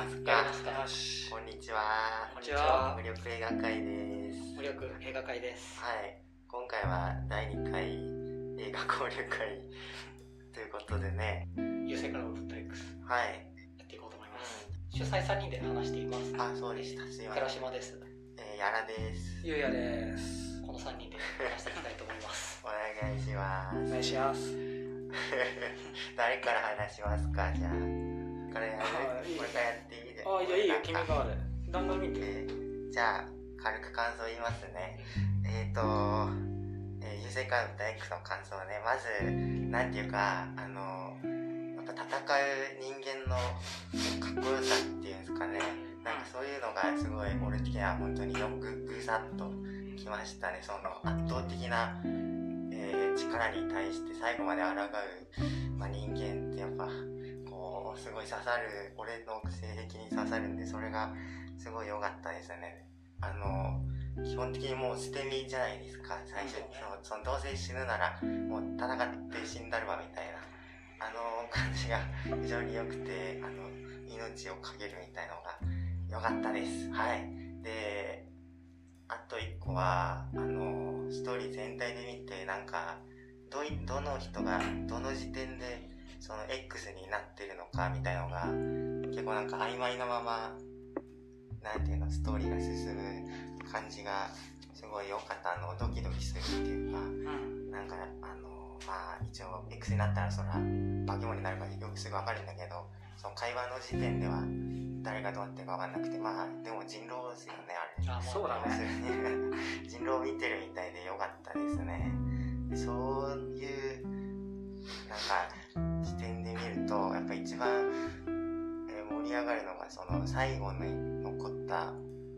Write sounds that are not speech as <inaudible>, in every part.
ますか？こんにちは。こんにちは。無力映画会です。無力映画会です。はい。今回は第2回映画交流会。ということでね。優勢からウルトラ X はい。やっていこうと思います。主催3人で話しています。あそうでした。すいません。倉島です。えー、やらです。ゆうやです。この3人で話していきたいと思います。<laughs> お願いしまお願いすします。<laughs> 誰から話しますか？じゃあからやる？あいいこれからやって。いいであいやいいよ君か。らでだんだん見てえーじゃあ軽く感想言いますね。えーと、えー、優勢カウンター X の感想ね。まずなんていうかあのやっぱ戦う人間のかっこよさっていうんですかね。なんかそういうのがすごい俺的には本当によくぐさっときましたね。その圧倒的な、えー力に対して最後まで抗う、まあ、人間ってやっぱこうすごい刺さる俺の性癖に刺さるんでそれがすごい良かったですね。あの基本的にもう捨て身じゃないですか。最初にそのそのどうせ死ぬならもう戦って死んだるわみたいな。あの感じが非常に良くてあの命を懸けるみたいなのが良かったです。はい。であと一個はあのストーリー全体で見てなんかどいどの人がどの時点でその X になってるのかみたいなのが結構なんか曖昧なままなんていうのストーリーが進む感じがすごい良かった。あのドキドキするっていうかうん。なんかあのまあ一応 X になったらそら化け物になるかよくすぐ分かるんだけどその会話の時点では誰がどうなってるか分かんなくてまあでも人狼ですよねあれ。あそうだね。<laughs> 人狼を見てるみたいで良かったですね。でそういうなんか視点で見るとやっぱ一番、えー盛り上がるのがその最後に残った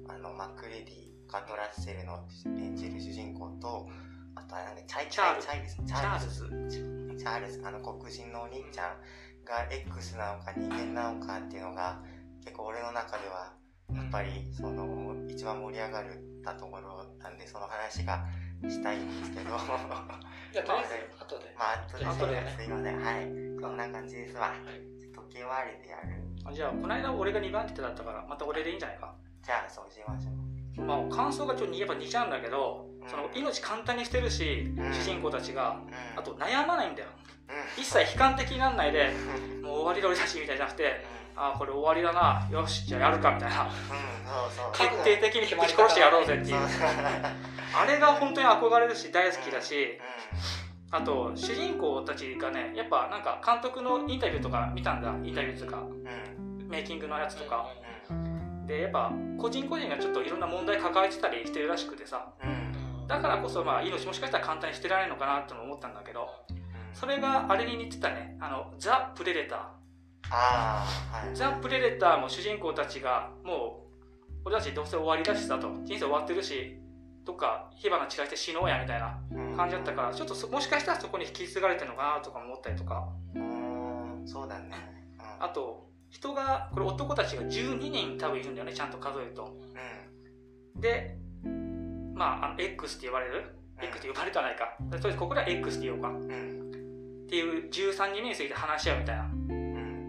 あのマクレディカート・ラッセルの演じる主人公とあとはなんかチャイチャイルチャイルズ。チチャイルズ。チャイルズ。あの黒人のお兄ちゃんが X なのか人間なのかっていうのが結構俺の中ではやっぱりその一番盛り上がったところなんでその話がしたいんですけど。まじゃあとりあえず後で。あ後で後でね。すいません。はい。こんな感じですわ。時計回りでやる。あじゃあこの間俺が2番手だったからまた俺でいいんじゃないか。じゃあそうしましょう。まあ感想がちょっとやっぱ似ちゃうんだけどうん。その命簡単に捨てるしうん。主人公たちが。うん。あと悩まないんだよ。うん。一切悲観的になんないでうんもう終わりだ俺たちみたいじゃなくてああこれ終わりだな。よしじゃあやるかみたいな。決定的にぶち殺してやろうぜっていうあれが本当に憧れるし大好きだし。うあと主人公たちがねやっぱなんか監督のインタビューとか見たんだ。インタビューとか。んうんメイキングのやつとか。うんでやっぱ個人個人がちょっといろんな問題抱えてたりしてるらしくてさ。うん。だからこそまあ命もしかしたら簡単に捨てられるのかなって思ったんだけど。それがあれに似てたね。あのザ・プレデタああはい。ーザ・プレデターも主人公たちがもう俺たちどうせ終わりだしさと人生終わってるしどっか火花散らして死のうやみたいな感じだったからちょっとそもしかしたらそこに引き継がれてるのかなとか思ったりとか。うんそうだね。うん。あと人がこれ男たちが12人多分いるんだよねちゃんと数えると。でまああの X って呼ばれる？X って呼ばれてはないか。とりあえずここでは X って言おうか。っうん。うんていう13人目について話し合うみたいな。うん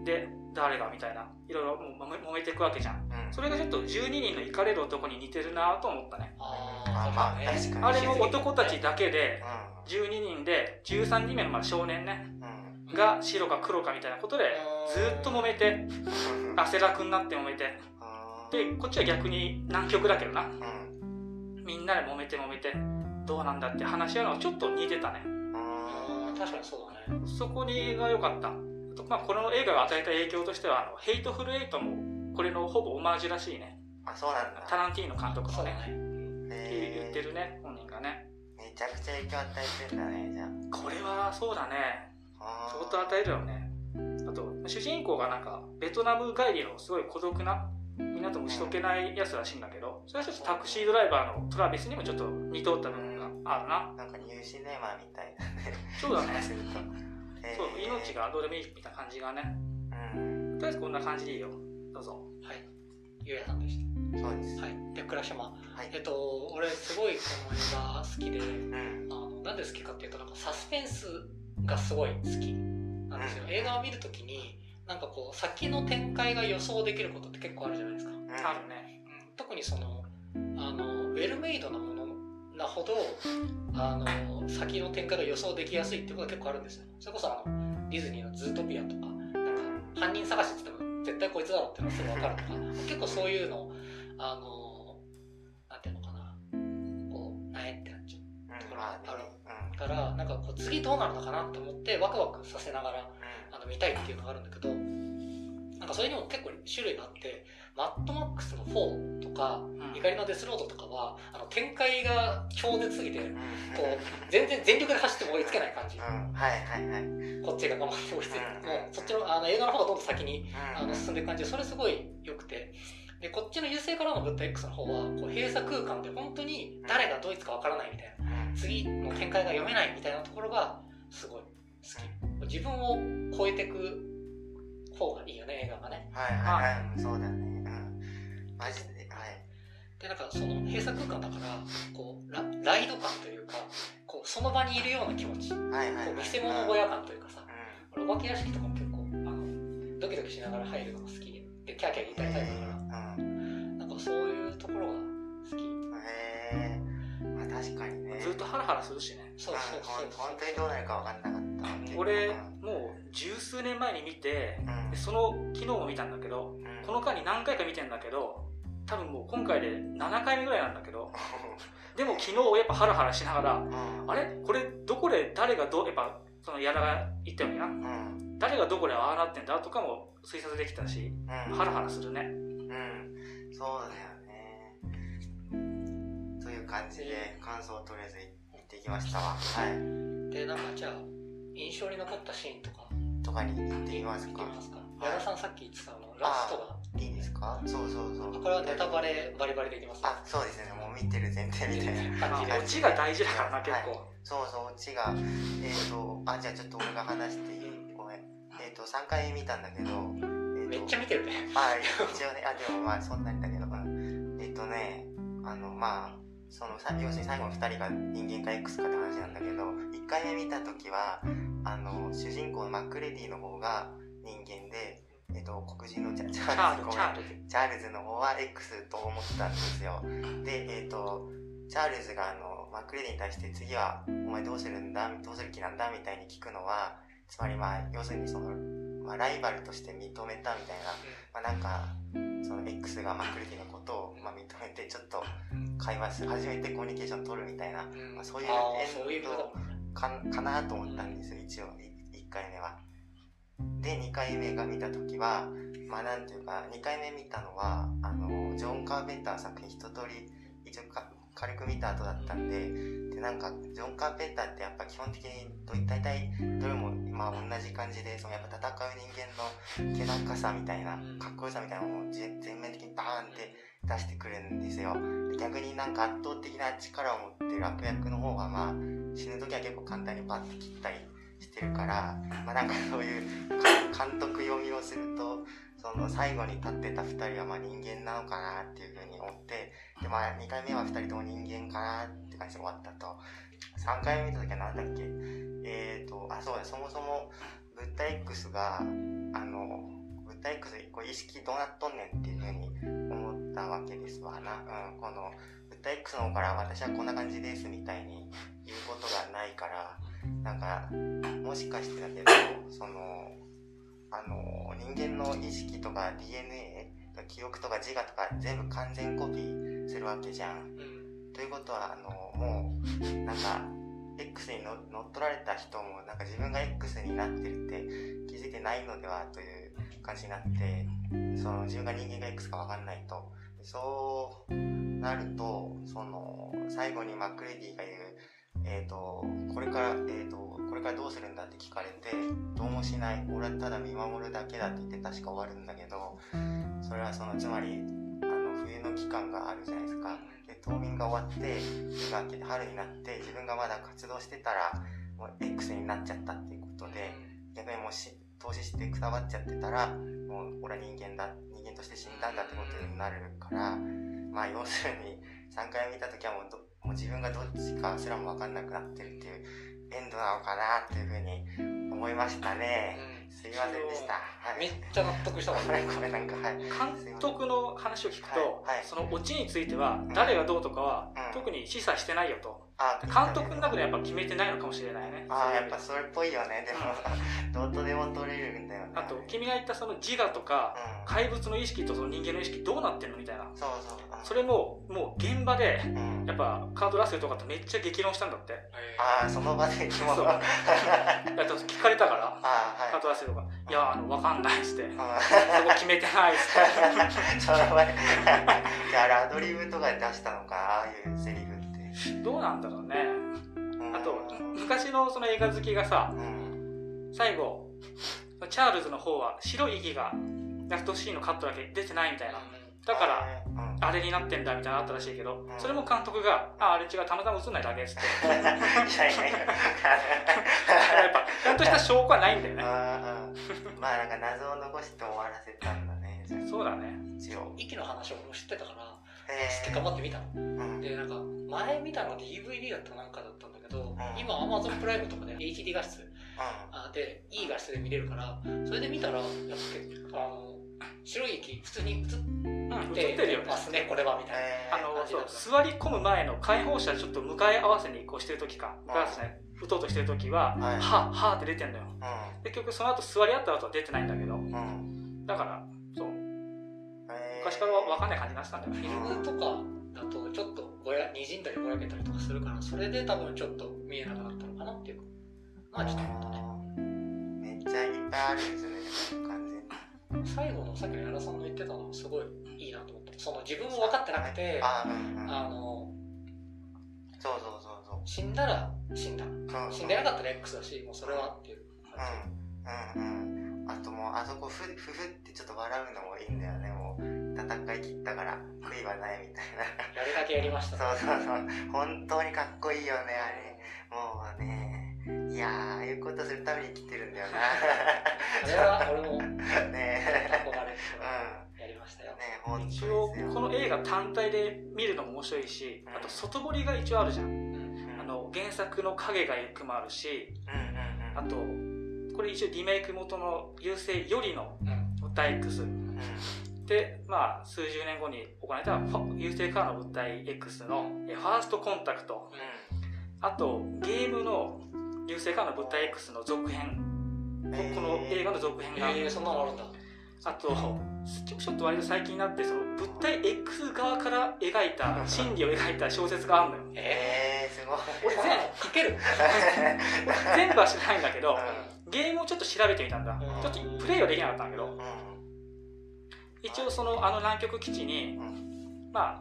で誰がみたいないろいろもう揉めていくわけじゃん。うん。それがちょっと12人のイカれる男に似てるなと思ったね。ああまあね確かに。あれも男たちだけでう12人で13人目のまあ少年ねんうん。が白か黒かみたいなことでずっと揉めて汗だくになって揉めて。でこっちは逆に南極だけどな。うん。みんなで揉めて揉めてどうなんだって話し合うのはちょっと似てたね。うん。確かにそうだね。そこにが良かったまあこの映画が与えた影響としてはあのヘイトフルエイトもこれのほぼオマージュらしいね。あそうなんだ。タランティーノ監督のねって言ってへるね本人がね。ーめちゃくちゃ影響与えてんだねじゃこれはそうだね。あ相当与えるよね。あと主人公がなんかベトナム帰りのすごい孤独なみんなとも打ち解けないやつらしいんだけどそれはちょっとタクシードライバーのトラビスにもちょっと似通った部分があるななん。かニューシネマみたいだねそうだねそう命がどうでもいいみたいな感じがね。うん。とりあえずこんな感じでいいよ。どうぞ。はい。ゆうやさんでしそうです。たはい。で倉島。はい。えっと俺すごいこの映画好きでうん。あのなんで好きかっていうとなんかサスペンスがすごい好きなんですよ、うん。映画を見るときになんかこう先の展開が予想できることって結構あるじゃないですか、うん。あるね。うん、特にそのあのウェルメイドなものなほどあの先の展開が予想できやすいってことが結構あるんですよ。それこそあのディズニーの「ズートピア」とかなんか犯人探しって言っても絶対こいつだろうってのがすぐ分かるとか結構そういうのあのなんていうのかな。こうなえってなっちゃう。うんまあね。うん。からなんかこう次どうなるのかなと思ってワクワクさせながらあの見たいっていうのがあるんだけどなんかそれにも結構種類があってマッドマックスの4とかうん。怒りのデスロードとかはあの展開が超絶すぎてうん。こう全然全力で走っても追いつけない感じ。うん。はいはいはい。うんこっちが頑張って追いついてうん。もうそっちのあの映画の方がどんどん先にあうん。の進んでいく感じでそれすごい良くて。でこっちの優勢からの物体 X の方はこう閉鎖空間で本当に誰がドイツかわからないみたいな。うん。次の展開が読めないみたいなところがすごい好き。自分を超えていく方がいいよね映画がね。はいはいはい。うんそうだね。うん。マジではい。でなんかその閉鎖空間だからこうラライド感というかこうその場にいるような気持ち。こはいはいはい。う見せ物小屋感というかさう俺お化け屋敷とかも結構あのドキドキしながら入るのが好きでキャーキャー言いたいタイプだから。ん。うん。なんかそういうところが好き。へえまあ確かにね。ずっとハラハラするしね。そうそうそう本当にどうなるか分かんなかった。俺うん。もう十数年前に見てうん。でその昨日も見たんだけどうん。この間に何回か見てんだけど多分もう今回で7回目ぐらいなんだけど <laughs> でも昨日やっぱハラハラしながらうん。あれ？これどこで誰がどうやっぱその矢田が言ったようにな。うん。誰がどこでああなってんだとかも推察できたしうん。ハラハラするね。うん。そうだよ感じで感想をとりあえず言ってきましたわ。はい。でなんかじゃあ印象に残ったシーンとか。とかに言ってみますか。いきますか。矢田さんさっき言ってたあのラストが。いいですか？そうそうそう。これはネタバレバリバリできますあそうですね。もう見てる前提みたいな感じでオチが大事だからな結構。そうそうオチが。えっ、とあじゃあちょっと俺が話していい？ごめん。えっ、と3回見たんだけど、えめっちゃ見てるね。あ一応ね。あでもまあそんなにだけど。うん。えっ、とねあのまあそのさ要するに最後の2人が人間か X かって話なんだけど1回目見た時はあの主人公のマックレディの方が人間で、えっと黒人のチャチチャイルズ。チャイルズの方は X と思ったんですよ。でえっ、とチャイルズがあのマックレディに対して次はお前どうするんだ？どうする気なんだ？みたいに聞くのはつまりまあ要するにその、まあ、ライバルとして認めたみたいな。まあ、なんかその X がマックレディのことを、まあ、認めてちょっと会話する初めてコミュニケーション取るみたいな、うんまあ、そういうあーそういうエンことドかかなと思ったんですよ一応1回目は。で2回目が見た時はまあなんていうか2回目見たのはあのジョン・カーペンター作品一通り一応か軽く見た後だったんででなんかジョン・カーペンターってやっぱ基本的にど大体どれもまあ同じ感じでそのやっぱ戦う人間の気高さみたいなかっこよさみたいなのを全面的にバーンって出してくるんですよ。で逆になんか圧倒的な力を持ってる悪役の方がまあ死ぬ時は結構簡単にパッて切ったりしてるからまあなんかそういう監督読みをするとその最後に立ってた2人はまあ人間なのかなっていうふうに思ってでまあ2回目は2人とも人間かなって感じで終わったと。3回目見た時は何だっけ？えーとあそうだそもそも物体 X があの物体 X こう意識どうなっとんねんっていうふうに思ったわけですわな、うん、この物体 X の方から私はこんな感じですみたいに言うことがないからなんかもしかしてだけどそのあの人間の意識とか DNA 記憶とか自我とか全部完全コピーするわけじゃん。ということはあのもうなんか X に乗っ取られた人もなんか自分が X になってるって気づいてないのではという感じになってその自分が人間が X か分かんないとそうなるとその最後にマクレディが言うえー、とこれから、えー、とこれからどうするんだって聞かれてどうもしない。俺はただ見守るだけだって言って確か終わるんだけどそれはそのつまりあの冬の期間があるじゃないですか。で冬眠が終わって冬が明けて春になって自分がまだ活動してたらもう X になっちゃったっていうことで逆にもし投資してくたばっちゃってたらもう俺は人間だ人間として死んだんだってことになるからまあ要するに3回見た時はもうどもう自分がどっちかすらも分かんなくなってるっていうエンドなのかなっていうふうに思いましたね。すいませんでした。はい。めっちゃ納得したわごめんごめんなんかはい。監督の話を聞くと、はいはいそのオチについては誰がどうとかは、うん特に示唆してないよとあ監督の中でやっぱ決めてないのかもしれないねああやっぱそれっぽいよね。でも <laughs> どうとでも取れるんだよね。あと君が言ったその自我とかうん。怪物の意識とその人間の意識どうなってんのみたいなそうそう。うんそれももう現場でうん。やっぱカート・ラッセルとかとめっちゃ激論したんだってああその場で聞かれたから <laughs> あはい。カート・ラッセルが「いやあの分かんない」っつって「うんそこ決めてない」っつって <laughs> その場で。じゃあアドリブとかで出したのかああいうセリフ。どうなんだろうねうんあと昔のその映画好きがさうん。最後チャールズの方は白い息がラストシーンのカットだけ出てないみたいなだからうん。あれになってんだみたいなのあったらしいけどうんそれも監督が「ああれ違うたまたま映んないだけ」っつっていやいやいや。やっぱちゃんとした証拠はないんだよねまあなんか謎を残して終わらせたんだね。そうだね一応。息の話を知ってたからえ知って頑張って見たの。うん。でなんか前見たの DVD だったなんかだったんだけど、ん。今 Amazon プライムとかで HD 画質。あでいい画質で見れるからそれで見たらやっぱあの白い息普通に映っうん映っててるよね。ますねこれはみたいな、えあの座り込む前の解放者ちょっと向かい合わせにこうしてる時かガラスね打とうとしてる時は「はい。はは」って出てんのよ。ー結局その後座り合った後は出てないんだけど。うん。うん。だから昔から分かんない感じになってたんだよ。フねィルムとかだとちょっとぼや滲んだりぼやけたりとかするからそれで多分ちょっと見えなくなったのかなっていう。かまあちょっと思ったね。めっちゃいっぱいあるんですね。完全に。最後のさっきの矢田さんの言ってたのはすごいいいなと思った。その自分も分かってなくてあ。あのそうそうそうそう。死んだら死んだ。そう。死んでなかったら X だしもうそれはっていう感じ。うん。うんうん。あともうあそこふふふってちょっと笑うのもいいんだよねもう戦い切ったから悔いはないみたいな。やるだけやりました。そうそうそう。本当にかっこいいよねあれ。もうねいやーああいうことするために生きてるんだよあれは俺もな <laughs> ね。憧れうてやりましたよ。んね本当です一よ応この映画単体で見るのも面白いしあと外堀が一応あるじゃん。うん。あの原作の影が行くもあるしうんうんあとこれ一応リメイク元の「優勢よりのうん。物体 X うんうん」でまあ数十年後に行われた優勢からの物体 X のえファーストコンタクト。あとゲームの優勢からの物体 X の続編。この映画の続編が。えー、そんなのあるんだ。あとちょっと割と最近になってその物体 X 側から描いた <laughs> 心理を描いた小説があるのよ。ええーすごい。俺全書ける。<laughs> 全部は知らないんだけどうゲームをちょっと調べてみたんだ。うん。ちょっとプレイはできなかったんだけど。ん一応そのあの南極基地にうん。まあ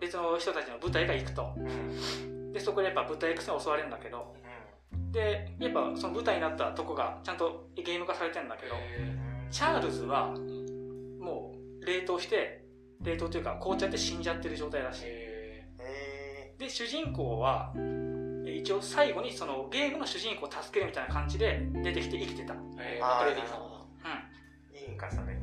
別の人たちの部隊が行くと。でそこでやっぱ部隊 X に襲われるんだけど。でやっぱその舞台になったとこがちゃんとゲーム化されてるんだけどチャールズはもう冷凍して冷凍というか凍っちゃって死んじゃってる状態らしい。ええで主人公はえ一応最後にそのゲームの主人公を助けるみたいな感じで出てきて生きてた。うんー、えー、あーマクレディさん。いいんかそれ。は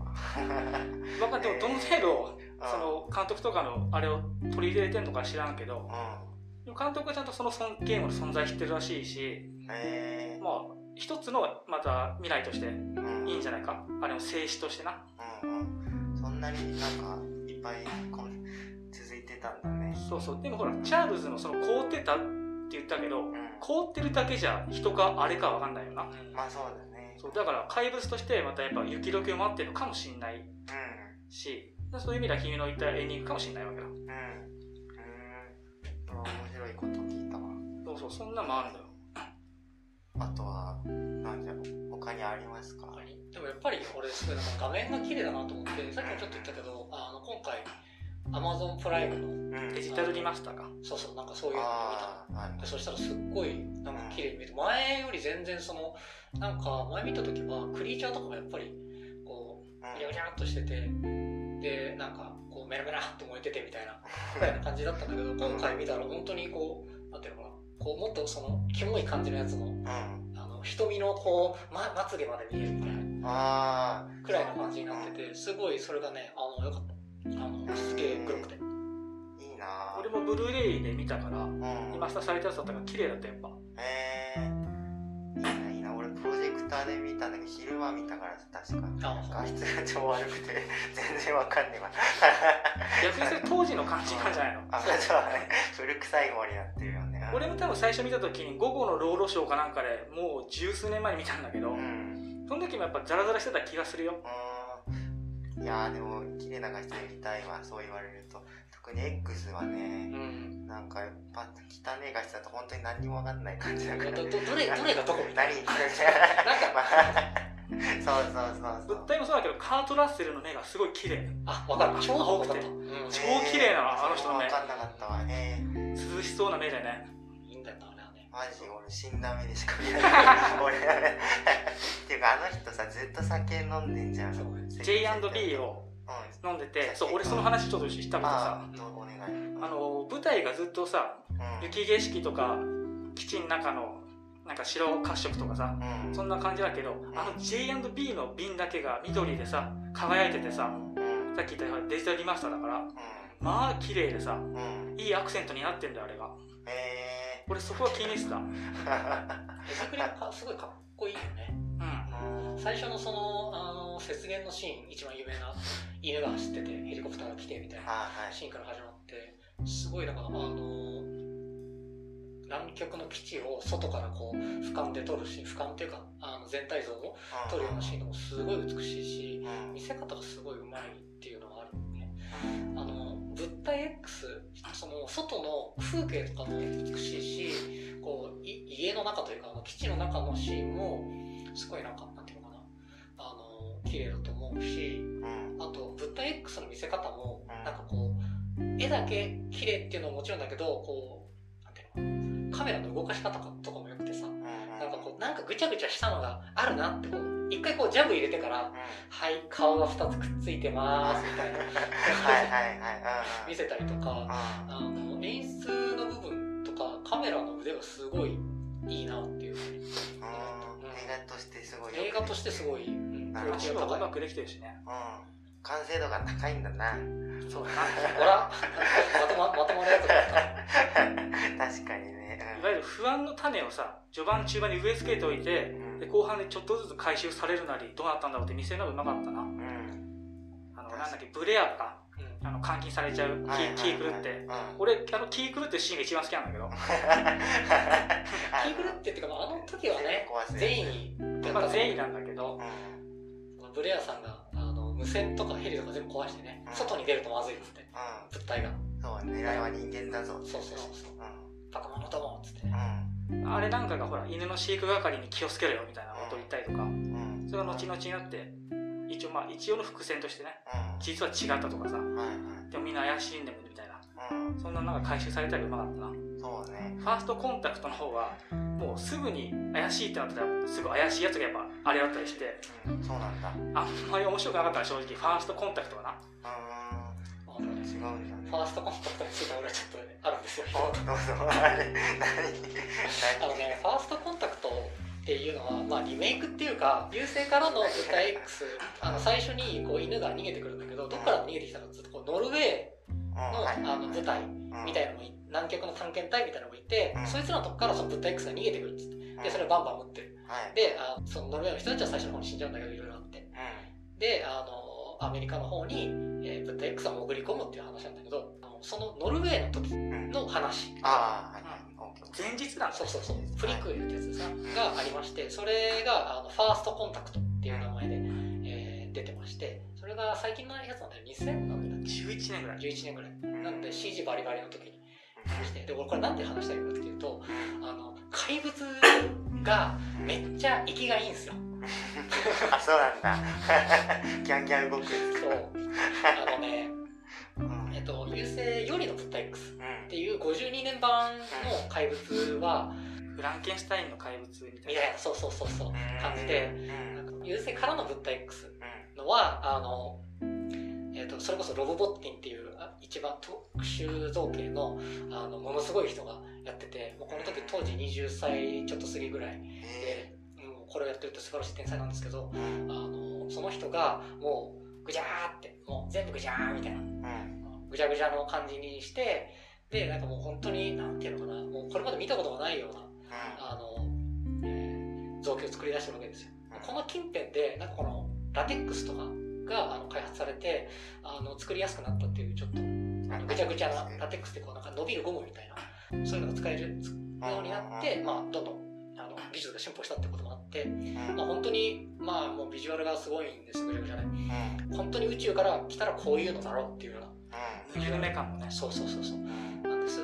分かんでもどの程度その監督とかのあれを取り入れてんのか知らんけどうでも監督はちゃんとその尊ゲームの存在知ってるらしいしんえまあ一つのまた未来としてーうん。いいんじゃないか？あれの静止としてな。うんうん。そんなになんかいっぱいこん続いてたんだね。そうそう。でもほらチャールズのその凍ってたって言ったけどうん。凍ってるだけじゃ人かあれか分かんないよな。うんまあそうだねそうだから怪物としてまたやっぱ雪解けを待ってるのかもしんないうん。しそういう意味では君の言ったエンディングかもしんないわけだ。うん。うん。面白いこと聞いたわ。そうそうそんなのもあるんだよ。あとはなんだろう。他にありますか？他に？でもやっぱり俺すごいなんか画面が綺麗だなと思ってさっきもちょっと言ったけどあの今回 Amazon プライムのうん。デジタルリマスターか？そうそうなんかそういうのを見た。そしたらすっごいなんか綺麗に見えて前より全然そのなんか前見た時はクリーチャーとかもやっぱりこうぐにゃぐにゃっとしててでなんかこうメラメラっと燃えててみたいなぐらいな感じだったんだけど今回見たら本当にこうなんていうのかなこうもっとそのキモい感じのやつもうん。あの瞳のこう、ま、まつげまで見えるみたいなくらいの感じになっててすごいそれがねあのよかったあのすげえ黒くて。いいな。俺もブルーレイで見たからうん。リマスターされたやつだったから綺麗だったやっぱ。え。ー、いいないいな。俺プロジェクターで見たんだけど昼間見たから確かあ。画質が超悪くて全然わかんねえわ。<laughs> 逆にそれ当時の感じなんじゃないの？<laughs> あそうね。古臭い森になってるよね。うん俺も多分最初見た時に午後のロードショーかなんかでもう十数年前に見たんだけど、うん。その時もやっぱザラザラしてた気がするよ。うん。いやーでも綺麗な画質で見たいわそう言われると。特に X はうねん。なんかパッと汚い画質だと本当に何にもわかんない感じだから。どどどれどれがどこみたいな。んそうそうそうそう。物体もそうだけどカート・ラッセルの目がすごい綺麗。なあ分かる。超青くて。うん、超綺麗なのあの人の目。分かんなかったわね。涼しそうな目でねマジ俺死んだ目でしか見ない。俺。<laughs> っていうかあの人さずっと酒飲んでんじゃん。J&B をうん飲んでてそう俺その話ちょっとしたけどさ。あの舞台がずっとさうん。雪景色とか基地の中のなんか白褐色とかさうん。そんな感じだけどあの J&B の瓶だけが緑でさ輝いててさうん。さっき言ったデジタルリマスターだからうまあ綺麗でさんうん。いいアクセントになってんだよあれがえ俺そこは気にしてた。手作りがかすごいかっこいいよね。うん。最初のそのあの雪原のシーン一番有名な犬が走っててヘリコプターが来てみたいなシーンから始まってすごいなんかあの南極の基地を外からこう俯瞰で撮るし俯瞰っていうかあの全体像を撮るようなシーンもすごい美しいしうん。見せ方がすごい上手いっていうのがあるんでね物体 X その外の風景とかも美しいしこうい家の中というかあの基地の中のシーンもすごいなんかなんていうのかな。あの綺麗だと思うしうん。あと物体 X の見せ方もうん。なんかこう絵だけ綺麗っていうのももちろんだけどこうなんていうのかな。カメラの動かし方とかもよなんかこうなんかぐちゃぐちゃしたのがあるなってこう一回こうジャブ入れてからはい顔が2つくっついてますみたいな。<laughs> はいはいはい見せたりとかうん。あの演出の部分とかカメラの腕がすごいいいなっていうふうにうん。映画としてすごい映画としてすごい、うん、クオリテ足ィが高い。がうまくできてるしね。うん。完成度が高いんだな。そう。だほらまとままとまるやつだった。確かにいわゆる不安の種をさ序盤中盤に植え付けておいてうん。で後半でちょっとずつ回収されるなりどうなったんだろうって見せるのがうまかったな。うん。あのなんだっけブレアかうん。あの監禁されちゃうはいはいはいキークルって。うん。俺あのキークルってシーンが一番好きなんだけど。<laughs> <laughs> キーグルってっていうかまああの時はね善意まあ善意なんだけどブレアさんがあの無線とかヘリとか全部壊してねうん。外に出るとまずいっつってう物体が。んそう狙いは人間だぞそうそうそうそううんバカ者どもっつって。あれなんかがほら犬の飼育係に気をつけろよみたいなことを言ったりとか。うん。それが後々になって一応まあ一応の伏線としてねうん。実は違ったとかさ。でもみんな怪しんでるみたいな。うん。そんなのが回収されたりうまかったな。そうね。ファーストコンタクトの方はもうすぐに怪しいってなったらすぐ怪しいやつがやっぱあれだったりしてうん。そうなんだ。うんあんまり面白くなかったな正直ファーストコンタクトはな違うんだ。ねファーストコンタクトについて俺はちょっとねあるんですよ。おどうぞあのねファーストコンタクトっていうのは、まあ、リメイクっていうか流星からの舞台 X あの最初にこう犬が逃げてくるんだけどどっから逃げてきたかっていうとこうノルウェーの,、はい。あの舞台みたいななのもい南極の探検隊みたいなのもいて、うん。そいつらのとこからその物体 X が逃げてくるっつって。でそれをバンバン撃って。るはいであそのノルウェーの人たちは最初の方に死んじゃうんだけどいろいろあってのアメリカの方に、えー物体 X が潜り込むっていう話なんだけどあのそのノルウェーの時うん。うんの話。ああはいはい。オッケー前日なんだ。そうそうそう。フリクエルってやつさがありましてそれがあのファーストコンタクトっていう名前で、えー出てましてそれが最近のやつなんだよ2000何年だっ11年ぐらい。け11年ぐらい。なので CG バリバリの時に。話してで俺これなんで話したいかっていうとあの怪物がめっちゃ息がいいんですよあそうなんだ。<laughs> ギャンギャン動くそう。あのねうん。えっと優勢よりの物体 X うん。っていう52年版の怪物はフランケンシュタインの怪物みたいな。そうそうそうそう感じでなんか優勢からの物体 X うのはあの、えー、とそれこそロボボッティンっていうあ一番特殊造形のあのものすごい人がやっててもうこの時当時20歳ちょっと過ぎぐらいんで、これをやってるって素晴らしい天才なんですけどうん。あのその人がもうぐじゃーってもう全部ぐじゃーみたいな。うん。ぐじゃぐじゃの感じにしてでなんかもう本当になんていうのかなもうこれまで見たことがないようなあの、えー造形を作り出してるわけですよ。この近辺でなんかこのラテックスとかがあの開発されてあの作りやすくなったっていうちょっとぐちゃぐちゃなラテックスってこうなんか伸びるゴムみたいなそういうのが使えるようになって、まあ、どんどんあの技術が進歩したってことって、まあ、本当にまあもうビジュアルがすごいんですよぐちゃぐちゃで。うん。本当に宇宙から来たらこういうのだろうっていうような。うん。感もねそうそうそうそう。うん。なんです。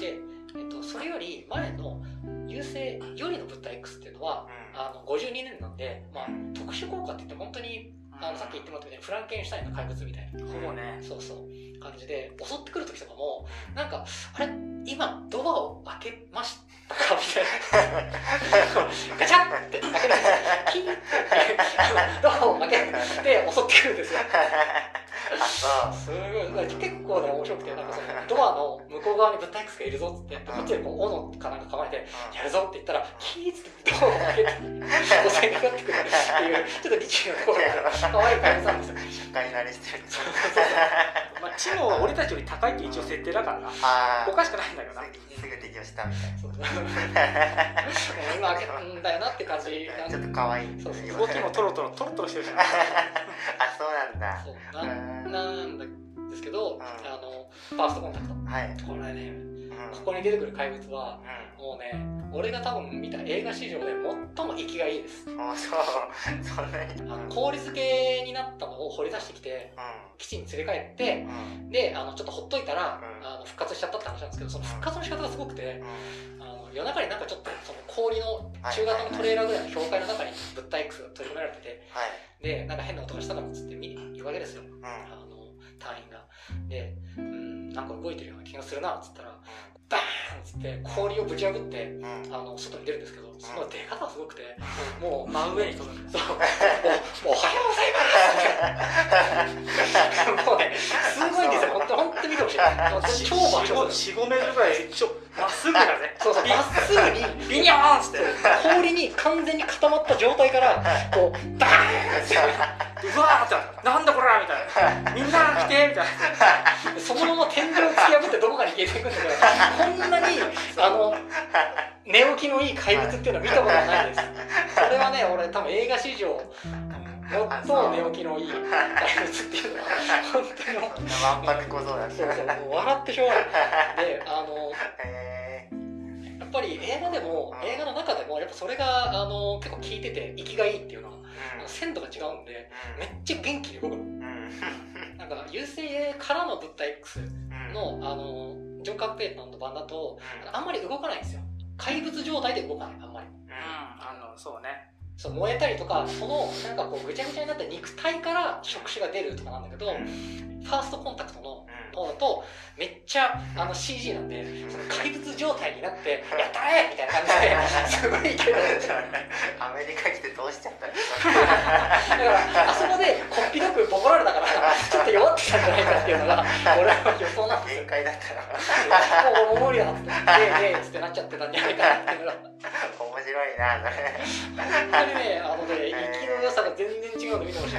で、えっと、それより前の優勢よりの物体 X っていうのはあの52年なんで、まあ、特殊効果って言って本当にあのさっき言ってもらったみたいにフランケンシュタインの怪物みたいな。ほぼね。そうそう。感じで襲ってくる時とかもなんかあれ今ドアを開けましたか？みたいな。<laughs> ガチャッって開けるんで。すよキーってドアを開けて襲ってくるんですよすごい。結構ね面白くてなんかそのドアの向こう側に物体 X がいるぞってこっちでこう斧かなんか構えてやるぞって言ったらキーッつってドアを開けて襲いかかってくるっていうちょっとリッチなところが可愛い感じなんですよ。社会慣れしてるまあ、知能は俺たちより高いって一応設定だからなあおかしくないんだけどな。すぐ敵をしたみたいそう。<laughs> そう今開けたんだよなって感じちょっと可愛いそうそう。動きもトロトロトロトロしてるじゃん。<laughs> あそうなんだ。そう。なんなんですけど、ん。あのファーストコンタクト。はい。これねうん。ここに出てくる怪物はうもうね俺が多分見た映画史上で最も生きがいいです。んあそう。<laughs> そんなに。あの氷漬けになったのを掘り出してきてう基地に連れ帰ってであのちょっとほっといたら、うん。あの復活しちゃったって話なんですけどその復活の仕方がすごくてうん。あの夜中になんかちょっとその氷の中型のトレーラーぐらいの氷塊の中に物体 X が閉じ込められててはい。でなんか変な音がしたからっつって見に言うわけですよ。うん隊員が。でうんなんか動いてるような気がするなっつったらバーンっつって氷をぶち破ってあの外に出るんですけどその出方がすごくてもう真上に飛ぶんだよ <laughs> そう。おおはようございます。もうねすごいんですよ。本当本当に見てほしい。<laughs> 超爆笑す。る45メートルぐらいまっすぐだぜそうそうまっすぐにビニョーンっつって。氷に完全に固まった状態からこうバーンってうわーってな。んだこれみたいな。みんな来てみたいな。そのまま天井を突き破ってどこかに消えていくんだけどこんなにあの寝起きのいい怪物っていうのは見たことがないです。これはね俺多分映画史上最も寝起きのいい怪物っていうのは本当に。わんぱく小僧だそうそう笑ってしょうがない。であのやっぱり映画でも映画の中でもやっぱそれがあの結構効いてて生きがいいっていうのは鮮度が違うんでめっちゃ元気に動くの。なんか優勢からの物体 X うん。のあのジョン・カーペーターの版だとあんまり動かないんですよ。怪物状態で動かないあんまり。うん。あのそうね。そう燃えたりとかそのなんかこうぐちゃぐちゃになった肉体から触手が出るとかなんだけど、ファーストコンタクトの方だとめっちゃあの CG なんでその怪物状態になって「やったれ!」みたいな感じで <laughs> すごい勢いが出てだアメリカ来てどうしちゃったんですからあそこでこっぴどくボコられたからちょっと弱ってたんじゃないかっていうのが俺は予想なんですよ。限界だったな <laughs> もう無理だって「でで」っつってなっちゃってたんじゃないかなっていうのが <laughs> 面白いなそれ。本当にねあのね <laughs> 生きの良さが全然違うの見てほしい。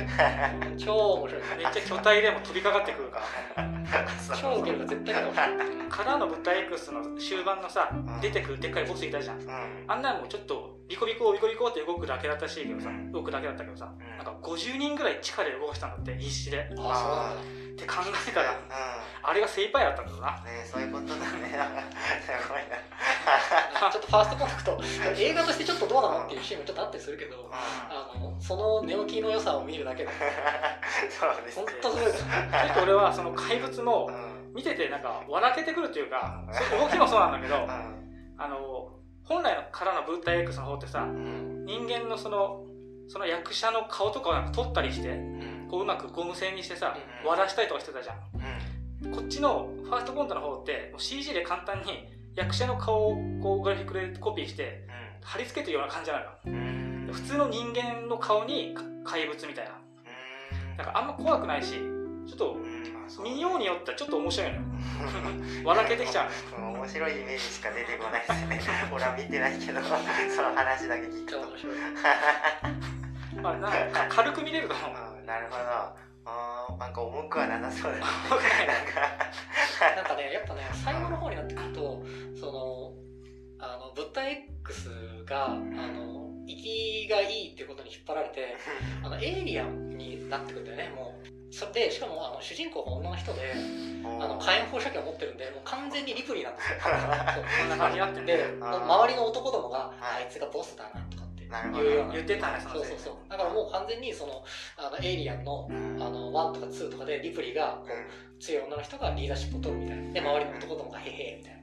<laughs> 超面白い。めっちゃ巨体でも飛びかかってくるから。超ウケるから絶対見てほしいからの物体 X の終盤のさん。出てくるでっかいボスいたじゃん。うん。あんなんもちょっとビコビコビコビコって動くだけだったらしいけどさうん。動くだけだったけどさうんなんか50人ぐらい地下で動かしたんだって必死で。ああそうなんだって考えたらうあれが精一杯だったんだろうな。んねそういうことだね。<laughs> すごいな。<laughs> ちょっとファーストコンタクト。映画としてちょっとどうなのっていうシーンもちょっとあったりするけどあのその寝起きの良さを見るだけで。<laughs> そうです本ね当すごい。ですちょっと俺はその怪物もうん。見ててなんか笑けてくるというか、そう動きもそうなんだけど、あの、本来のからの物体 X の方ってさ、うん。人間のその、その役者の顔とかをなんか撮ったりして、うんこううまくゴム線にしてさ、うん笑わしたりとかしてたじゃん。うんこっちのファーストコントの方って、もう CG で簡単に役者の顔をこうグラフィックでコピーして、貼り付けてるような感じなのよ。うん普通の人間の顔にか怪物みたいな。うんだからあんま怖くないし、ちょっと見ようによってはちょっと面白いのよ。<laughs> 笑けてきちゃう。うん面白いイメージしか出てこないですね <laughs> 俺は見てないけどその話だけ聞くと超面白い <laughs> まあ、なんか軽く見れると思う。うんなるほど。あーなんか重くはなさそうだね。なんか。ねやっぱね最後の方になってくるとそのあの物体 X があの生きがいいっていうことに引っ張られて、あの、エイリアンになってくんだよね、もう。それで、しかも、あの、主人公が女の人で、あの、火炎放射器を持ってるんで、もう完全にリプリーなんですよ。こんな感じになってんで、ね。周りの男どもが、はい。あいつがボスだなとかな。言ってたね、そうそうそう。だからもう完全にその、あの、エイリアンの、うんあの、1とか2とかでリプリーが、こう、強い女の人がリーダーシップを取るみたいな。で、周りの男どもがへへみたいな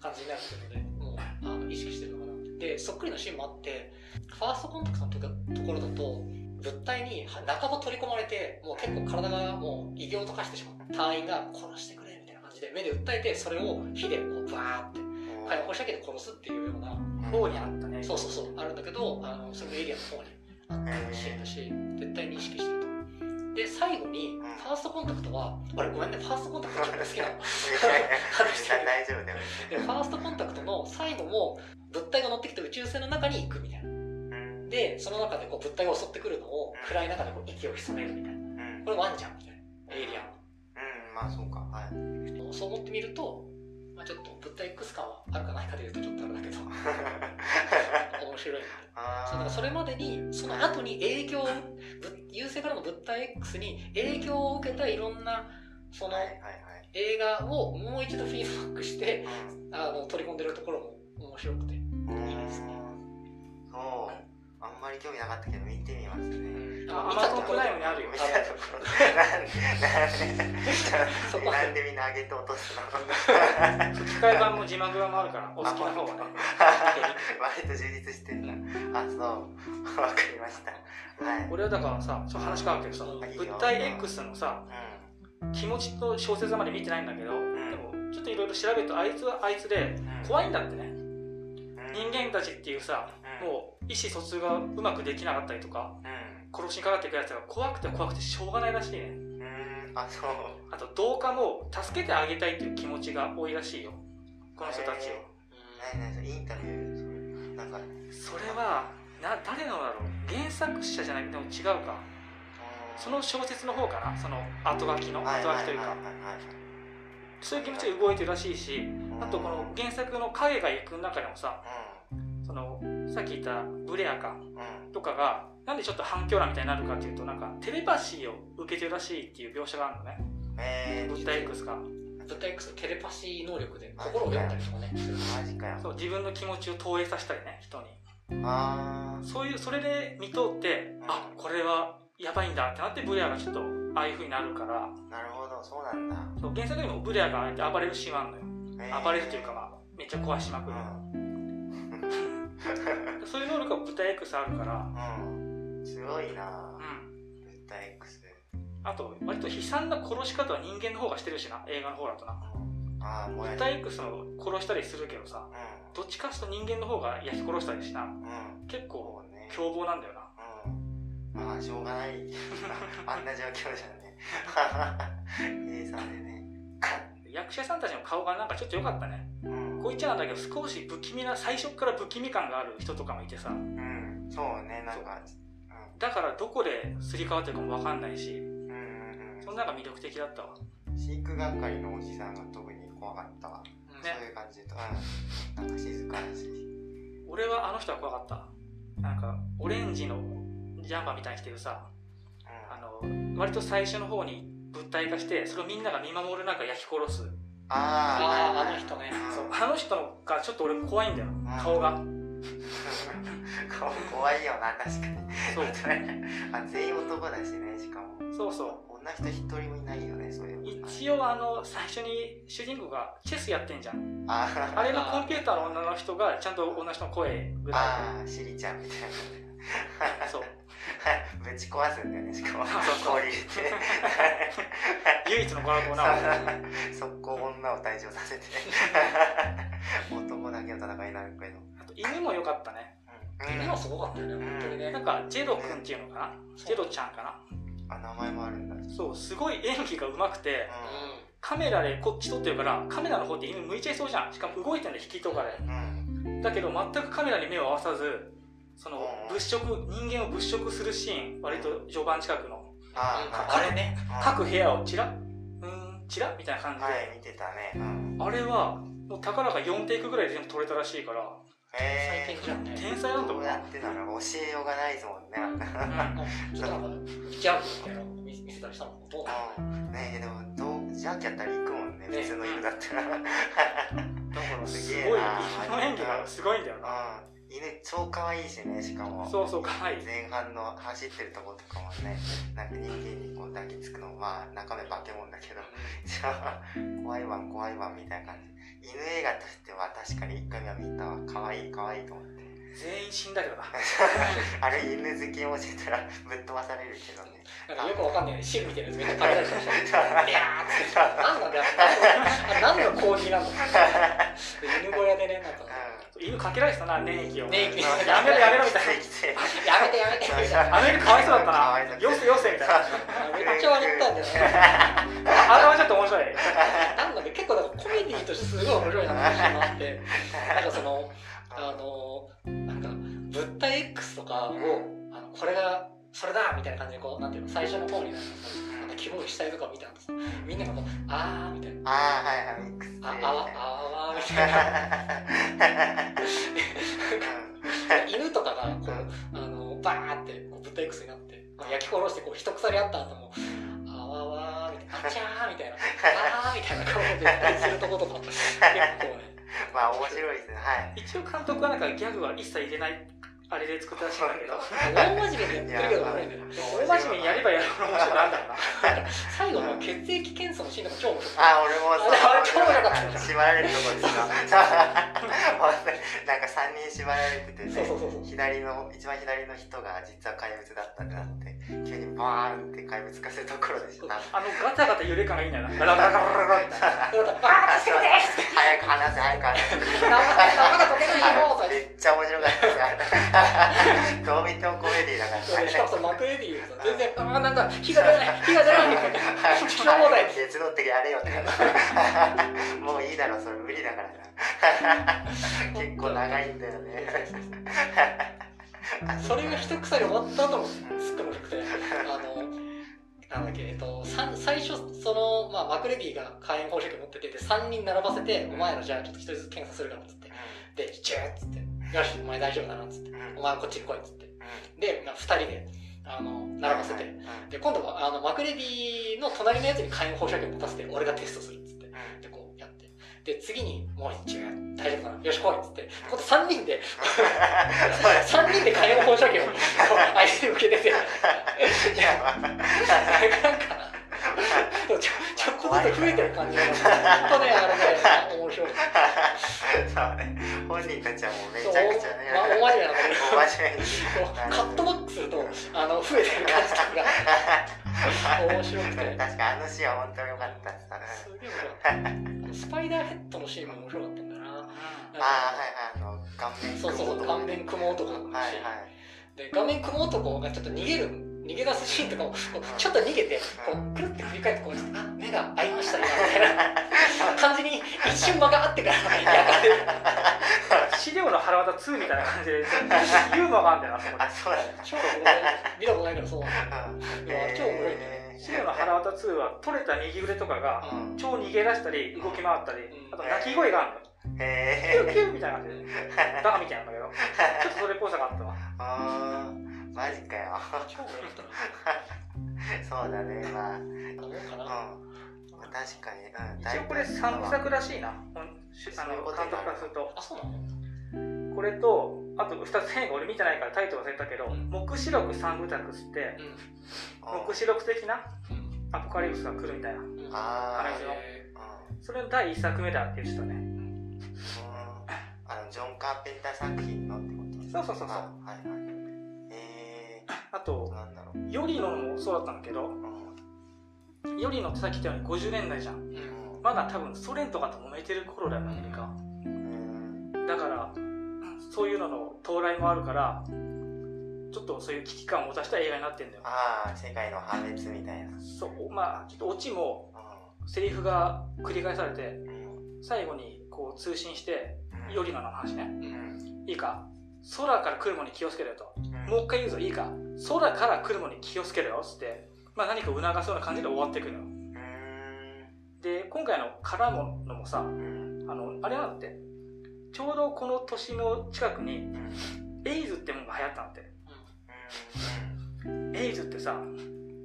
感じになるっていうので、もう、あの、意識してるのかな。で、そっくりのシーンもあって、ファーストコンタクトのとこところだと、物体に半ば取り込まれて、もう結構体がもう異形と化してしまった隊員が殺してくれみたいな感じで、目で訴えて、それを火でこう、バーって、うん火炎放射器で殺すっていうような、方にあったね。そうそうそう、あるんだけど、あの、それもエリアの方にあったシー。ンだし、絶対に意識してると。で、最後に、ん。ファーストコンタクトは、あれごめんね、ファーストコンタクト結構好きなの。話大丈夫だよ。で、ファーストコンタクトの最後も、物体が乗ってきて宇宙船の中に行くみたいな。うん。で、その中でこう物体が襲ってくるのを、暗い中でこう息を潜めるみたいな。うん。これワンじゃんみたいな。エイリアンうん。まあそうか。はい。の。そう思ってみると、まあちょっと物体 X 感はあるかないかで言うとちょっとあれだけど、<laughs> 面白い。そうだからそれまでにその後に影響優勢からの物体 X に影響を受けたいろんなその映画をもう一度フィードバックしてうん。あの取り込んでるところも面白くて、うん。いいですねそうあんまり興味なかったけど見てみますね。あアマゾンプライムにあるよ。見たところなんでそこ。なんでみんな上げて落とすの？吹き替え版も字幕版もあるから、お好きな方はね。<laughs> 割と充実してるなあそうわかりました。はい。俺はだからさ、ちょっと話変わるけどさ、物体 X のさ、う気持ちと小説まで見てないんだけど、ん。でもちょっといろいろ調べると、あいつはあいつでん怖いんだってね。うん。人間たちっていうさ、うん。もう意思疎通がうまくできなかったりとか、う殺しにかかっていくやつが怖くて怖くてしょうがないらしいね。んうん。あそう。あと、同化も助けてあげたいっていう気持ちが多いらしいよ。この人たちを。何何インタビューなんか。それは、な、誰のだろう原作者じゃないでも違うか。その小説の方かな。その後書きの後書きというか。そういう気持ちが動いてるらしいし、あとこの原作の影が行く中でもさ、その、さっき言ったブレアかうんうんとかが、なんでちょっと反響欄みたいになるかっていうと、なんかテレパシーを受けてるらしいっていう描写があるのね。えー物体 X が。物体 X テレパシー能力で心を読んだりとかねマジかよそう、自分の気持ちを投影させたりね、人に。あそういう、それで見通って、あ、これはやばいんだってなってブレアがちょっと、ああいう風になるから、ーなるほどそうなんだそう原作にもブレアがああやって暴れるシーンはあるのよ。えー暴れるというかまあ、めっちゃ壊しまくる。<laughs> そういう能力が物体 X あるから、うん。うんすごいな。うん。物体 X あと、割と悲惨な殺し方は人間の方がしてるしな、映画の方だとな。ああもうや物体 X の殺したりするけどさ、うどっちかと人間の方が焼き殺したりしな、んうん。結構ね。凶暴なんだよな。うん。まあしょうがない。<laughs> あんな状況じゃね。A さんでね。役者さんたちの顔がなんかちょっと良かったね。うんこう言っちゃなんだけど、少し不気味な、最初から不気味感がある人とかもいてさ、うんそうねなんかだからどこですり替わってるかもわかんないし、うんうんうん。そんなのが魅力的だったわ。飼育係のおじさんが特に怖かったわ、うんそういう感じと。うん。なんか静かだし。俺はあの人は怖かった。なんか、オレンジのジャンパーみたいに着てるさ、あの、割と最初の方に物体化して、それをみんなが見守る中焼き殺す。ああーあの人ね。そう、あの人がちょっと俺怖いんだよ、顔が。<laughs> 顔怖いよな確かに。そう、<laughs> あ全員男だしねしかも。そうそう。女人一人もいないよねそういう一応あの、最初に主人公がチェスやってんじゃん。ああれのコンピューターの女の人がちゃんと女の人の声ぐらいああシリちゃんみたいなで。そう。<laughs> ぶち壊すんだよねしかも。そうそう氷入れて。<laughs> 唯一の子の子なの。<laughs> 速攻女を退場させて。男だけの戦いになるけど、あと犬も良かったね。うん。犬はすごかったよね本当にね。なんか、ジェド君っていうのかな？ジェドちゃんかな？あ名前もあるんだ。うんそう、すごい演技が上手くて、カメラでこっち撮ってるから、カメラの方って犬向いちゃいそうじゃん。しかも動いてるんだ、引きとかで。うん。だけど、全くカメラに目を合わさず、そのうん物色、人間を物色するシーン、割と序盤近くの、ああれね各部屋をチラッ、うーん、チラッみたいな感じで、はい見てたね。うん。あれは、もうたかだか4テイクぐらいで全部撮れたらしいから、天才なんだもん。などうやってなの教えようがないですもんね。なん。かちょっとなんかジャンプみたいなの見見せたりしたのどうなのうんねえでもどうジャーキやったら行くもんねね。普通の犬だったら。<laughs> だからすごい犬の演技がすごいんだよな。うん犬超可愛いしねしかも。そうそういい。前半の走ってるとことかもねなんか人間にこう抱きつくのもまあ中身化け物だけど。じゃあ怖いわん怖いわんみたいな感じ。犬映画としては確かに一回目は見たわ。可愛い可愛いと思って全員死んだけどなあれ犬好きに教えたらぶっ飛ばされるけどね。なんかよくわかんない汁みたいなやつめっちゃ食べたりしたいやーって何なんだよあれ何のコーヒーなんだ犬小屋でねなんか犬かけられてたな粘液を粘液やめろやめろみたいなやめてやめてみたいなあの犬かわいそうだったなよせよせみたいなめっちゃ笑ったんだよねあれはちょっと面白いなんだっけ結構なんかコメディとしてすごい面白いなって話があってなんかそのあのなんか物体 X とかをあのこれがそれだみたいな感じでこうなんていうの最初の方になんかキモい死体とかを見たんですみんながこうあーみたいな。ああはいはいミックスでああわあわみたいな。犬とかがこうあのバーってこう物体 X になって焼き殺してこう一鎖あった後もあわわーみたいな。あちゃーみたいな。<laughs> あーみたいな顔で絶対するとことか結構ねまあ面白いですね。はい。一応監督はなんかギャグは一切入れないあれで作ったらしいんだけど。大真面目にやってるけど大真面目にやればやるほど面白いなんだ。<laughs> ろう。な最後の血液検査のシーンとか超面白いあ俺もそう。あれ超面白かった縛られるとこですかなんか3人縛られててね左の一番左の人が実は怪物だったってなって急にバーンって怪物化するところでしたあのガタガタ揺れ感がいいんだよなガラガラガラガラみたいなだからあー助けて早く話せ早く話せめっちゃ面白かったですどう見てもコメディだからしかもそのマクエディさ全然あーなんか火が出ない <laughs> 火が出ないみたいな。しょうもな。<laughs> い手伝ってやれよって。もういいだろそれ無理だからな。<laughs> 結構長いんだよね。それが一鎖終わった後もすっごい面白くて。あのなんだっけ、えっと、最初その、まあ、マクレディが火炎放射器持っててで3人並ばせて「お前らじゃあちょっと一人ずつ検査するから」っつって。で「チュー」っつって「よしお前大丈夫だな」っつって「お前こっちに来い」っつって。で、まあ、2人であの並ばせて。で今度はあのマクレディの隣のやつに火炎放射器を持たせて俺がテストするっつって。でこうやって。で次にもう一応大丈夫かな。よし来いっつって。今度3人で <laughs> 3人で火炎放射器をこう相手に向けてて。なんかちょちょっとずつ増えてる感じが本当ねあれね面白いそう。ね本人たちはもうめちゃくちゃね。ま大真面目なんだけどカットバックするとあの増えてる感じとかが <laughs> 面白くて。確かにあのシーンは本当に良かったっすすげえ面白かった。スパイダーヘッドのシーンも面白かったんだよな。ああはいはいあの顔面そうそうそう顔面雲男のシーン、はいはい。で画面雲男がちょっと逃げる逃げ出すシーンとかもちょっと逃げてこうくるって振り返ってこうあ目が合いました今みたいな感じに一瞬間があってから焼かれる。資料の腹渡2みたいな感じでユーモアがあるんだよなそこにあそうだ超おもろい。見たことないからそうなんだ。うん。いや超おもろいね。へー。資料の腹渡2は取れた右腕とかがうん。超逃げ出したり動き回ったりうん。あと鳴き声があるの。キュへーキューみたいな感じでバカみたいなんだけどちょっとそれっぽさがあったわ。あーマジかよ。そうだねまあ。うん。確かに。うん。一応これ3部作らしいな。あの監督からすると。あそうなのこれとあと2つ変が俺見てないからタイトル忘れたけどうん「黙示録3部作」っつって黙示録的なうん。アポカリプスが来るみたいな話のへそれの第1作目だって言ってたね。うん。あのジョン・カーペンター作品のってこと？そうそうそうそう。あはいはい。えあとー、なんだろう。ヨリノもそうだったんだけどうんヨリノってさっき言ったように50年代じゃん。ーうん。うんまだ多分ソ連とかと揉めてる頃だよねアメリカうん。だからそういうのの到来もあるからちょっとそういう危機感を持たせた映画になってんだよ。ああ世界の破滅みたいな。そうまあちょっとオチもうセリフが繰り返されて最後にこう通信してうん。ヨリノの話ね。うん。いいか。空から来るものに気をつけろよと。うん。もう一回言うぞいいか空から来るものに気をつけろよっつって、まあ、何か促すような感じで終わっていくのよ。うで今回の絡むのもさあのあれなんだって。ちょうどこの年の近くにうん。エイズってものが流行ったん。だってエイズってさ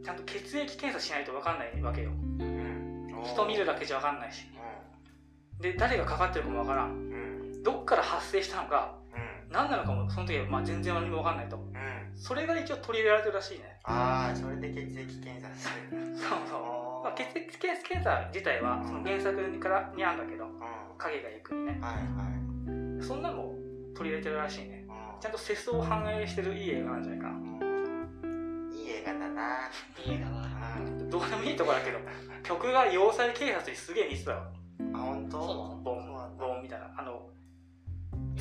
ちゃんと血液検査しないと分かんないわけよ。人見るだけじゃ分かんないし。で誰がかかってるかも分からん。どっから発生したのかうん何なのかもその時はまあ全然何も分かんないと。うん。それが一応取り入れられてるらしいね。ああそれで血液検査する。そうそう、おまあ、血液検検査自体はその原作からにあるんだけどうん。影が行くにね。はいはい。そんなのも取り入れてるらしいね。うん。ちゃんと世相を反映してるいい映画なんじゃないかな。うん。いい映画だな。いい映画だうん。どうでもいいとこだけど曲が要塞警察にすげえ似てたわ。あ本当？そうなの。ボンボンみたいな。あの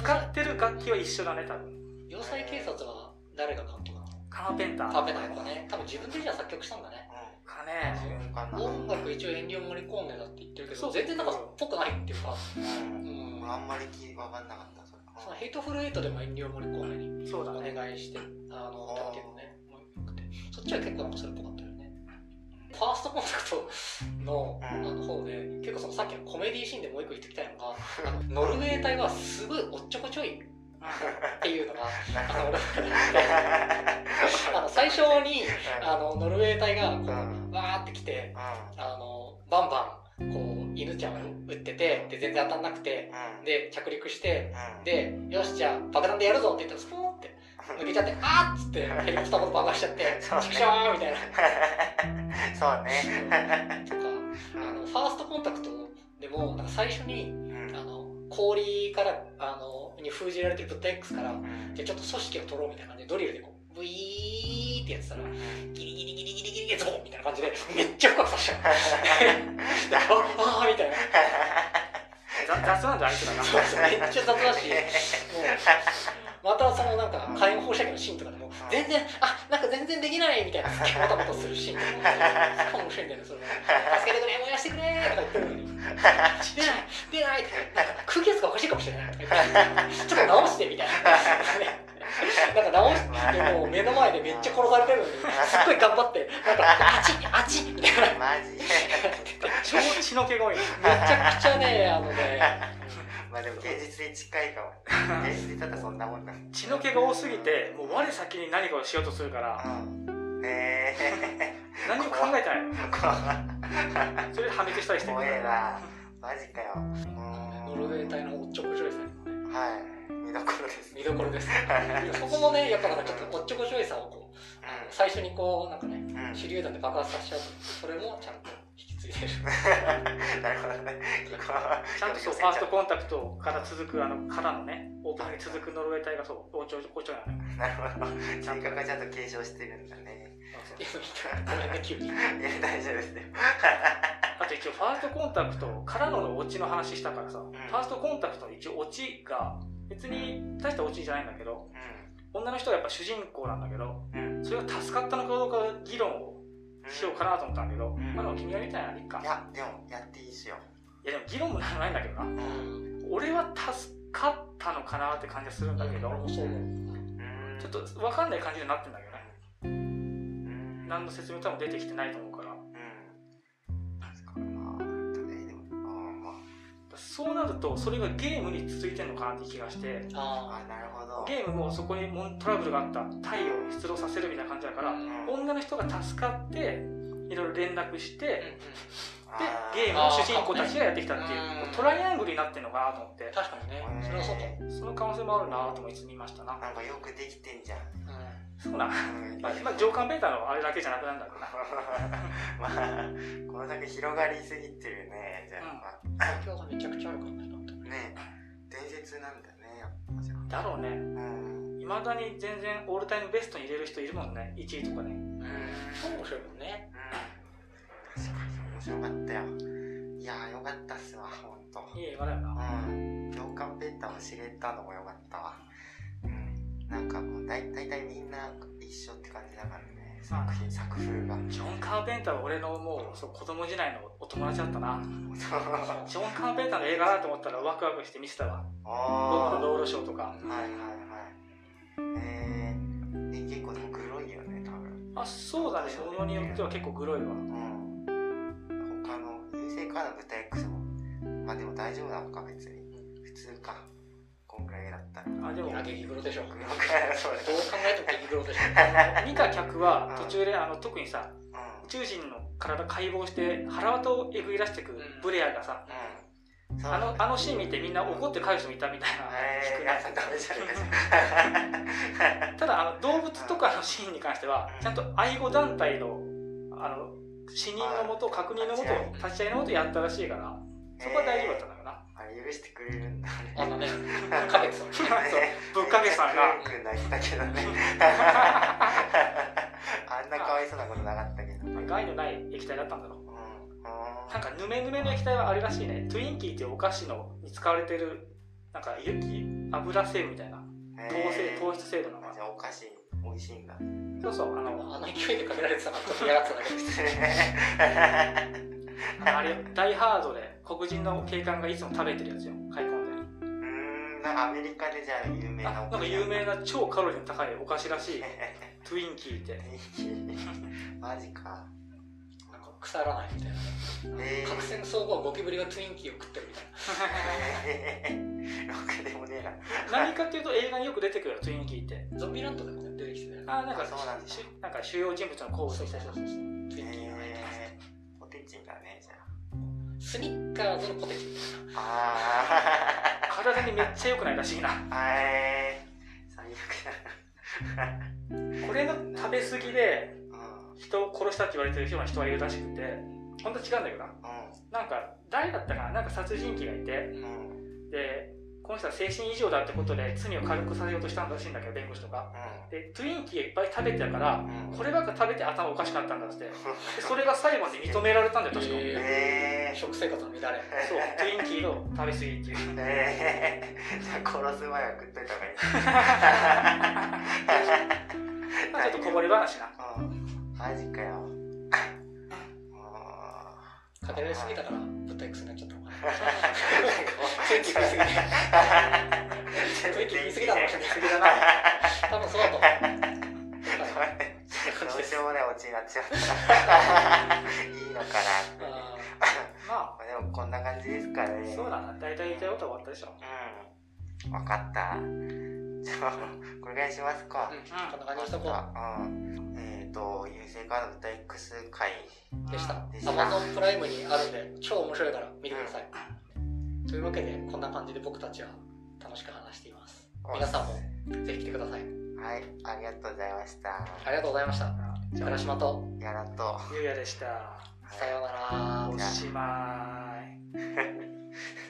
使ってる楽器は一緒だね多分。要塞警察は誰が監督なの？カーペンター。カーペンターとかね。多分自分でじゃあ作曲したんだね。かね。自分かな音楽一応遠慮盛り込んでだって言ってるけそう。ど全然なんかっぽくないっていうか。うん。うん。あんまり気分かんなかったそれそのヘイトフルエイトでも遠慮盛り込めにおそうだね。願いしてあのだっていうのね。もうよくて。そっちは結構なんかそれっぽかったファーストコンタクトのあの方で結構そのさっきのコメディシーンでもう一個言ってきたいのがあのノルウェー隊はすごいおっちょこちょいっていうのがあの最初にあのノルウェー隊がこううん。わーって来てうあのバンバンこう犬ちゃんを撃っててで全然当たんなくてで着陸してうん。でよしじゃあ爆弾でやるぞって言ったらスポーンって抜けちゃってあーっつってヘリコプターごと爆破しちゃってそうね。チクショーみたいな。<laughs> そうね。とかあのファーストコンタクトでもなんか最初にうん。あの氷からあのに封じられてる物体 X からうん。じゃあちょっと組織を取ろうみたいな感じでドリルでこうブイーってやってたらギリギリギリギリギリギリゾーンみたいな感じでめっちゃ深く刺しちゃうでああーみたいなざ雑なんだあいつらなそうそうめっちゃ雑だしもうまたそのなんか火炎放射器のシーンとかでも全然あなんか全然できないみたいなスケボタボタするシーンとかも <laughs> 面白いんだよねそ助けてくれ燃やしてくれとか言ってるのに。出ない出ないってなんか空気圧がおかしいかもしれないちょっと直してみたいな。なんか直してもう目の前でめっちゃ殺されてるのにすっごい頑張ってなんかあちあちみたいな。マジ。<laughs> 超血の気が多い。めちゃくちゃねあのねまあでも現実に近いかも。<laughs> 現実だったらそんなもんだ。血の気が多すぎてもう我先に何かをしようとするから。うん。へえ。<laughs> 何も考えてないそれで破滅したりしてる。怖えな。マジかよ。ノルウェー隊のおっちょこちょいさんはい。見どころです。見どころです。そこもねやっぱなんかちょっとおっちょこちょいさをこうあの最初にこうなんかねうん。手榴弾で爆発させちゃうとそれもちゃんと引き継いでる。<laughs> なるほどね。ちゃんとそうファーストコンタクトから続くあのからのねオープンに続くノルウェー隊がそうおちょおちょいなのよなる。ほど。性格がちゃんと継承してるんだね。急にいや大丈夫ですよ <laughs> あと一応ファーストコンタクトからののオチの話したからさ、ファーストコンタクトの一応オチが別に大したオチじゃないんだけど女の人がやっぱ主人公なんだけどうんうん。それが助かったのかどうか議論をしようかなと思ったんだけど、ん。まあでも君がみたいならいいか。いやでもやっていいっすよ。いやでも議論もないんだけどな。うん。俺は助かったのかなって感じがするんだけど、俺もそうん。ちょっと分かんない感じになってんだけどね。うん。何の説明多分出てきてないと思うからそうなるとそれがゲームに続いてるのかなって気がして。あああなるほど。ゲームもそこにもトラブルがあった太陽に出動させるみたいな感じだから、うん。女の人が助かっていろいろ連絡して、あであゲームの主人公たちがやってきたっていうあー。こうトライアングルになってるのかなと思って。確かにね。それはそうその可能性もあるなと思いつつ見ましたな。なんかよくできてんじゃんそうな、うん。まあ、まあ上官ベータのあれだけじゃなくなるんだろうな。<laughs> まあこの作広がりすぎてるね。じゃあ、ま影響がめちゃくちゃあるからね。ね伝説なんだねやっぱじゃあ。だろうね。うん。いまだに全然オールタイムベストに入れる人いるもんね。1位とかね。そう面白いもんね。うん。確かに。面白かったよ。いやーよかったっすわほんと。いい映画だよな。うん。共感ペーターを知れたのもよかったわ。うんなんかもう大大体みんな一緒って感じだからね。作品作風が。ジョン・カーペンターは俺のもうそう子供時代のお友達だったな。ジョン・カーペンターの映画だと思ったらワクワクして見てたわ。僕あのロードショーとか。はいはいはい。えー、え結構でもグロいよね多分。あそうだね。ものによっては結構グロいわ。うん。他の優勢からの豚 X も。まあでも大丈夫なのか別に。普通かったのあでも激黒でしょ <laughs> どう考えても激黒でしょ <laughs> 見た客は途中であの特にさうん。宇宙人の体解剖して腹渡をえぐり出してくうん。ブレアがさあのあのシーン見てみんな怒って帰る人もいたみたいな聞くねえー、やっぱダメじゃないかただあの動物とかのシーンに関してはうん。ちゃんと愛護団体のあの死人のもと確認のもと立ち会いのもとやったらしいからそこは大丈夫だったんだよな、あれ許してくれるんだね。あのねかけてたのそうぶっかけさんがく泣いてたけどね。あんなかわいそうなことなかったけどうん害のない液体だったんだろう。うん。なんかぬめぬめの液体はあれらしいね。トゥインキーっていうお菓子のに使われてるなんかゆ油成分みたいな。糖性糖質成分のが。じゃあお菓子美味しいんだ。そうそうあのあの勢いでかけられてたからちょっと嫌がってただけです。<laughs> あれダイハードで黒人の警官がいつも食べてるやつよ。買い込んで。うーんなんかアメリカでじゃあ有名なあなんか有名な超カロリーの高いお菓子らしい。<laughs> トゥインキーって。<laughs> マジか。なんか腐らないみたいな。えー。核戦争後ゴキブリがトゥインキーを食ってるみたい <laughs> ろくでもねえな。何かっていうと映画によく出てくるよトゥインキーって。なゾンビランドでもね出てきてたよね。あなんかそうなんなんか主要人物の好物そうみたいうなそそうそう。トゥインキーが入ってます。えー、ポテチンだねスニッカーズのポテチみたいな。体にめっちゃ良くないらしいな。最悪だこれの食べ過ぎでうん。人を殺したって言われてるような人がいるらしくて本当は違うんだけどな。なんか誰だったかな。なんか殺人鬼がいて。うんうん。でこの人は精神異常だってことで罪を軽くさせようとしたんらしいんだけど弁護士とか。でトゥインキーいっぱい食べてたからうん。こればっか食べて頭おかしかったんだって。で <laughs> それが最後まで認められたんだよ確か、ええ。ー、食生活の乱れ。そう。トゥインキーの食べ過ぎっていう。<laughs> え。ー、じゃあ殺す前は食っといた方がいい。<laughs> まあちょっとこぼれ話な。うん。マジかよ。かけられすぎたからブッダ X になっちゃったいすぎて天気食いすぎたのかもしれない過ぎだな。多分そうだと思うどうしようもないオチになっちゃった。いいのかなあままあでもこんな感じですかあね。そうだな。大体言いたいことは終わったでしょ。うん。分かった。じゃあこれぐらいしますか。ーうん。こんな感じにしとこう。ん。えっ、ー、と優勢カード豚 X 回うでした。でした。Amazon プライムにあるんで超面白いから見てください。というわけでこんな感じで僕たちは楽しく話しています。皆さんもぜひ来てください。はい。ありがとうございました。ありがとうございました。じゃあ倉島と。やらと。ゆうやでした。さようなら。おしまい <laughs>